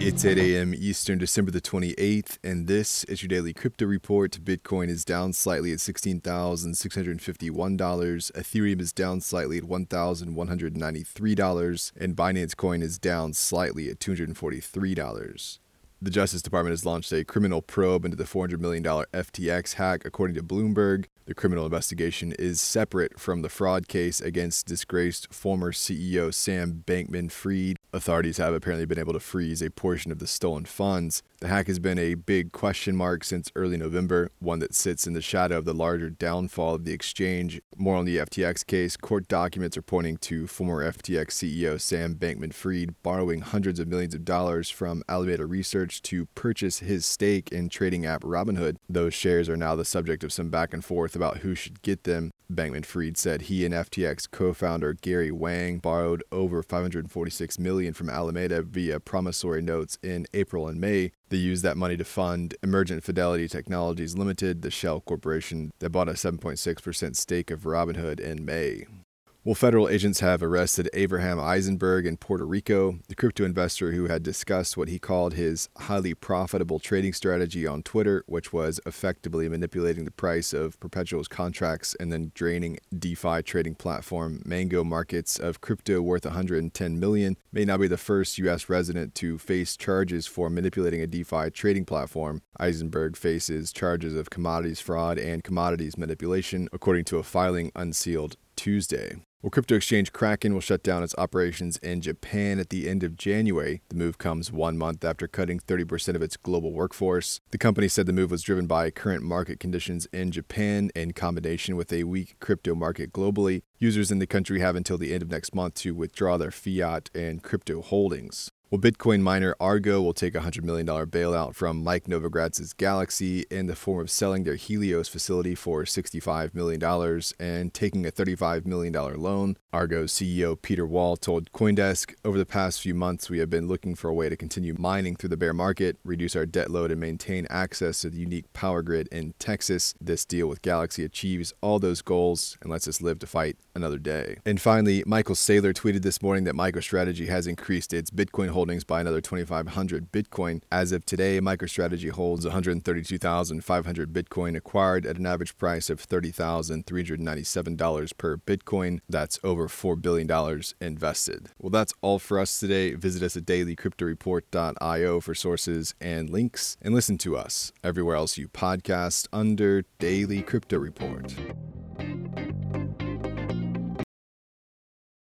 It's 8 a.m. Eastern, December the 28th, and this is your daily crypto report. Bitcoin is down slightly at $16,651. Ethereum is down slightly at $1,193, and Binance Coin is down slightly at $243. The Justice Department has launched a criminal probe into the $400 million FTX hack, according to Bloomberg. The criminal investigation is separate from the fraud case against disgraced former CEO Sam Bankman Fried. Authorities have apparently been able to freeze a portion of the stolen funds. The hack has been a big question mark since early November, one that sits in the shadow of the larger downfall of the exchange. More on the FTX case. Court documents are pointing to former FTX CEO Sam Bankman Fried borrowing hundreds of millions of dollars from Alameda Research to purchase his stake in trading app Robinhood. Those shares are now the subject of some back and forth about who should get them. Bankman Fried said he and FTX co-founder Gary Wang borrowed over 546 million from Alameda via promissory notes in April and May. They used that money to fund Emergent Fidelity Technologies Limited, the shell corporation that bought a 7.6% stake of Robinhood in May. Well, federal agents have arrested Abraham Eisenberg in Puerto Rico, the crypto investor who had discussed what he called his highly profitable trading strategy on Twitter, which was effectively manipulating the price of perpetuals contracts and then draining DeFi trading platform Mango Markets of crypto worth 110 million. May now be the first U.S. resident to face charges for manipulating a DeFi trading platform. Eisenberg faces charges of commodities fraud and commodities manipulation, according to a filing unsealed Tuesday. Well, crypto exchange Kraken will shut down its operations in Japan at the end of January. The move comes one month after cutting 30% of its global workforce. The company said the move was driven by current market conditions in Japan in combination with a weak crypto market globally. Users in the country have until the end of next month to withdraw their fiat and crypto holdings. Well, Bitcoin miner Argo will take a $100 million bailout from Mike Novogratz's Galaxy in the form of selling their Helios facility for $65 million and taking a $35 million loan. Argo's CEO Peter Wall told Coindesk Over the past few months, we have been looking for a way to continue mining through the bear market, reduce our debt load, and maintain access to the unique power grid in Texas. This deal with Galaxy achieves all those goals and lets us live to fight another day. And finally, Michael Saylor tweeted this morning that MicroStrategy has increased its Bitcoin holdings by another 2,500 Bitcoin. As of today, MicroStrategy holds 132,500 Bitcoin acquired at an average price of $30,397 per Bitcoin. That's over $4 billion invested. Well, that's all for us today. Visit us at dailycryptoreport.io for sources and links, and listen to us everywhere else you podcast under Daily Crypto Report.